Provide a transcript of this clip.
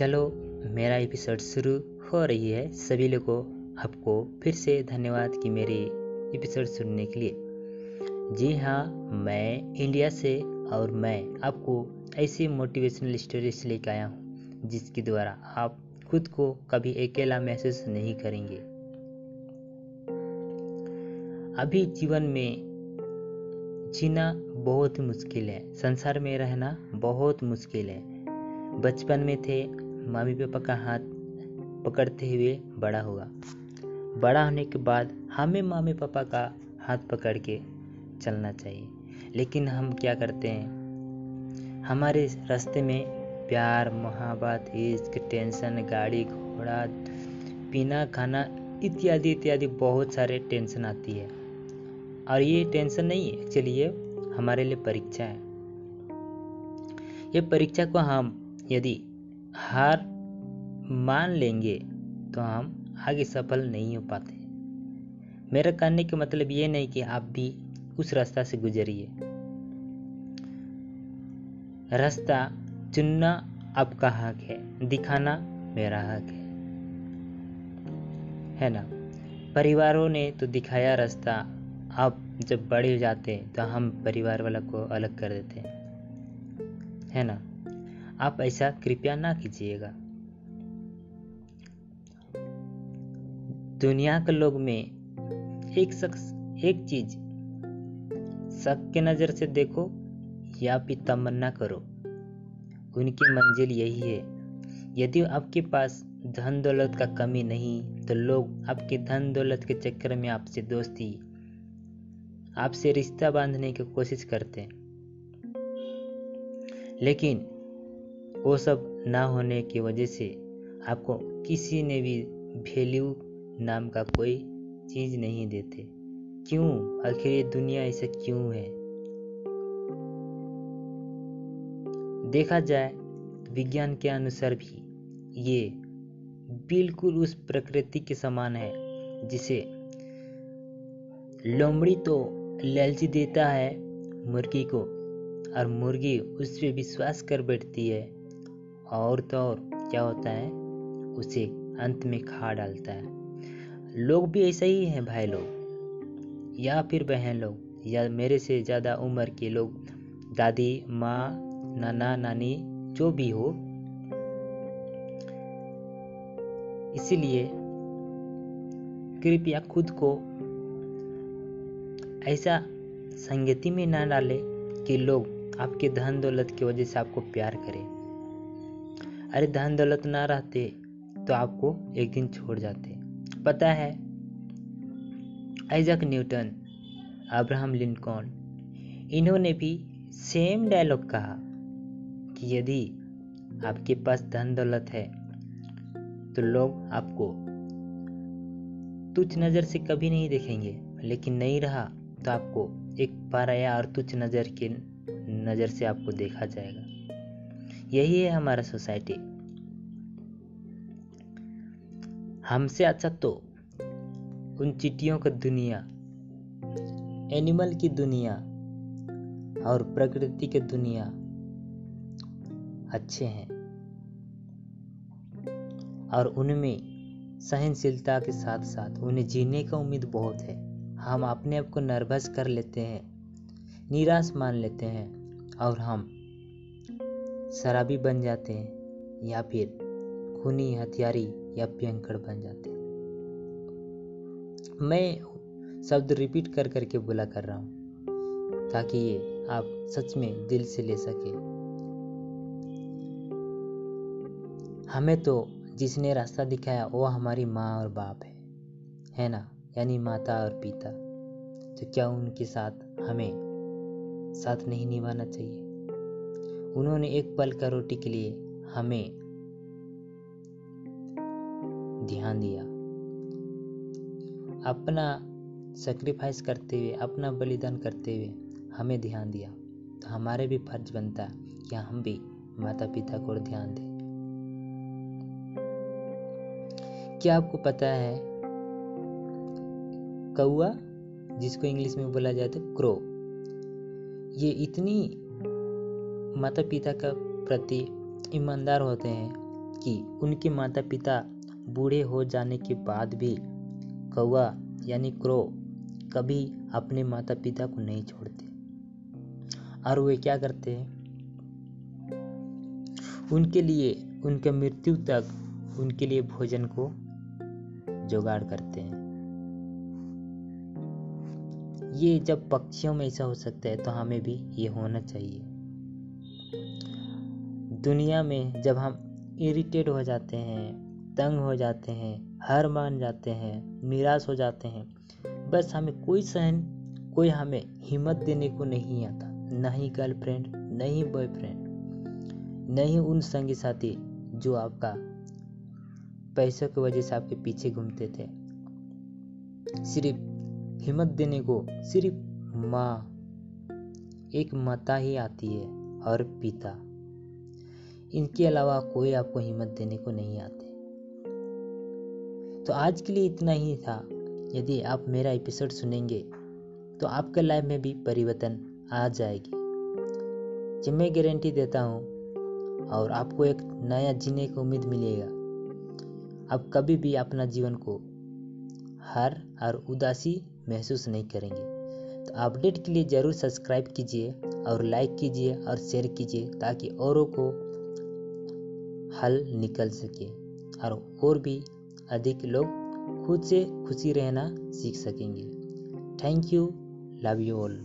चलो, मेरा एपिसोड शुरू हो रही है। सभी लोगों, आपको फिर से धन्यवाद कि मेरे एपिसोड सुनने के लिए। जी हाँ मैं इंडिया से और मैं आपको ऐसी मोटिवेशनल स्टोरीज लेकर आया हूँ, जिसके द्वारा आप खुद को कभी अकेला महसूस नहीं करेंगे। अभी जीवन में जीना बहुत मुश्किल है। संसार में रहना बहुत मुश्किल है। बचपन में थे मम्मी पापा का हाथ पकड़ते हुए बड़ा हुआ बड़ा होने के बाद हमें मम्मी पापा का हाथ पकड़ के चलना चाहिए। लेकिन हम क्या करते हैं? हमारे रास्ते में प्यार, मोहब्बत इश्क टेंशन, गाड़ी घोड़ा, पीना, खाना इत्यादि इत्यादि बहुत सारे टेंशन आती है। और ये टेंशन नहीं है एक्चुअली ये हमारे लिए परीक्षा है। ये परीक्षा को हम यदि हार मान लेंगे तो हम आगे सफल नहीं हो पाते। मेरा कहने का मतलब ये नहीं कि आप भी उस रास्ता से गुजरिए। रास्ता चुनना आपका हक है, दिखाना मेरा हक है। है ना? परिवारों ने तो दिखाया रास्ता। आप जब बड़े हो जाते हैं तो हम परिवार वाला को अलग कर देते हैं। है ना? आप ऐसा कृपया ना कीजिएगा। दुनिया के लोग में एक शख्स, एक चीज़ शक के नज़र से देखो या फिर तमन्ना करो। उनकी मंजिल यही है। यदि आपके पास धन दौलत का कमी नहीं तो लोग आपके धन दौलत के चक्कर में आपसे दोस्ती, आपसे रिश्ता बांधने की कोशिश करते हैं। लेकिन वो सब ना होने की वजह से आपको किसी ने भी वैल्यू नाम का कोई चीज़ नहीं देते। क्यों? आखिर ये दुनिया ऐसा क्यों है? देखा जाए विज्ञान के अनुसार भी ये बिल्कुल उस प्रकृति के समान है, जिसे लोमड़ी तो लालची देता है मुर्गी को, और मुर्गी उस पर विश्वास कर बैठती है। और तो और, क्या होता है? उसे अंत में खा डालता है। लोग भी ऐसे ही हैं भाई लोग। या फिर बहन लोग, या मेरे से ज़्यादा उम्र के लोग, दादी, माँ, नाना, नानी, जो भी हो। इसीलिए कृपया खुद को ऐसा संगति में ना डाले कि लोग आपके धन दौलत की वजह से आपको प्यार करें। अरे धन दौलत ना रहते तो आपको एक दिन छोड़ जाते। पता है, आइजक न्यूटन, अब्राहम लिंकॉन, इन्होंने भी सेम डायलॉग कहा कि यदि आपके पास धन दौलत है तो लोग आपको तुच्छ नज़र से कभी नहीं देखेंगे, लेकिन नहीं रहा तो आपको एक पाराया और तुच्छ नज़र के नज़र से आपको देखा जाएगा। यही है हमारा सोसाइटी। हमसे अच्छा तो उन चिट्टियों का दुनिया, एनिमल की दुनिया और प्रकृति की दुनिया अच्छे हैं। और उनमें सहनशीलता के साथ साथ उन्हें जीने का उम्मीद बहुत है। हम अपने आप को नर्वस कर लेते हैं, निराश मान लेते हैं और हम शराबी बन जाते हैं या फिर खूनी हथियारी या पियंकड़ बन जाते हैं। मैं शब्द रिपीट कर करके बोला कर रहा हूँ, ताकि ये आप सच में दिल से ले सके। हमें तो जिसने रास्ता दिखाया, वो हमारी माँ और बाप है। है ना? यानी माता और पिता। तो क्या उनके साथ हमें साथ नहीं निभाना चाहिए? उन्होंने एक पल का रोटी के लिए हमें ध्यान दिया। अपना सेक्रीफाइस करते हुए, अपना बलिदान करते हुए हमें ध्यान दिया। तो हमारे भी फ़र्ज़ बनता है कि हम भी माता पिता को ध्यान दें। क्या आपको पता है कौआ जिसको इंग्लिश में बोला जाता तो क्रो ये इतनी माता पिता का प्रति ईमानदार होते हैं कि उनके माता पिता बूढ़े हो जाने के बाद भी कौआ यानी क्रो कभी अपने माता पिता को नहीं छोड़ते। और वे क्या करते हैं? उनके लिए, उनके मृत्यु तक उनके लिए भोजन को जुगाड़ करते हैं। ये जब पक्षियों में ऐसा हो सकता है तो हमें भी ये होना चाहिए। दुनिया में जब हम इरिटेट हो जाते हैं, तंग हो जाते हैं, हार मान जाते हैं, निराश हो जाते हैं, बस हमें कोई सहन कोई हमें हिम्मत देने को नहीं आता। नहीं गर्लफ्रेंड नहीं बॉयफ्रेंड नहीं उन संगी साथी जो आपका पैसों की वजह से आपके पीछे घूमते थे। सिर्फ़ हिम्मत देने को सिर्फ़ माँ, एक माता ही आती है, और पिता। इनके अलावा कोई आपको हिम्मत देने को नहीं आते। तो आज के लिए इतना ही था। यदि आप मेरा एपिसोड सुनेंगे तो आपके लाइफ में भी परिवर्तन आ जाएगी। जब मैं गारंटी देता हूँ, और आपको एक नया जीने की उम्मीद मिलेगा, आप कभी भी अपना जीवन को हार और उदासी महसूस नहीं करेंगे। तो अपडेट के लिए ज़रूर सब्सक्राइब कीजिए, और लाइक कीजिए, और शेयर कीजिए, ताकि औरों को हल निकल सके और और भी अधिक लोग खुद से खुशी रहना सीख सकेंगे। Thank you love you all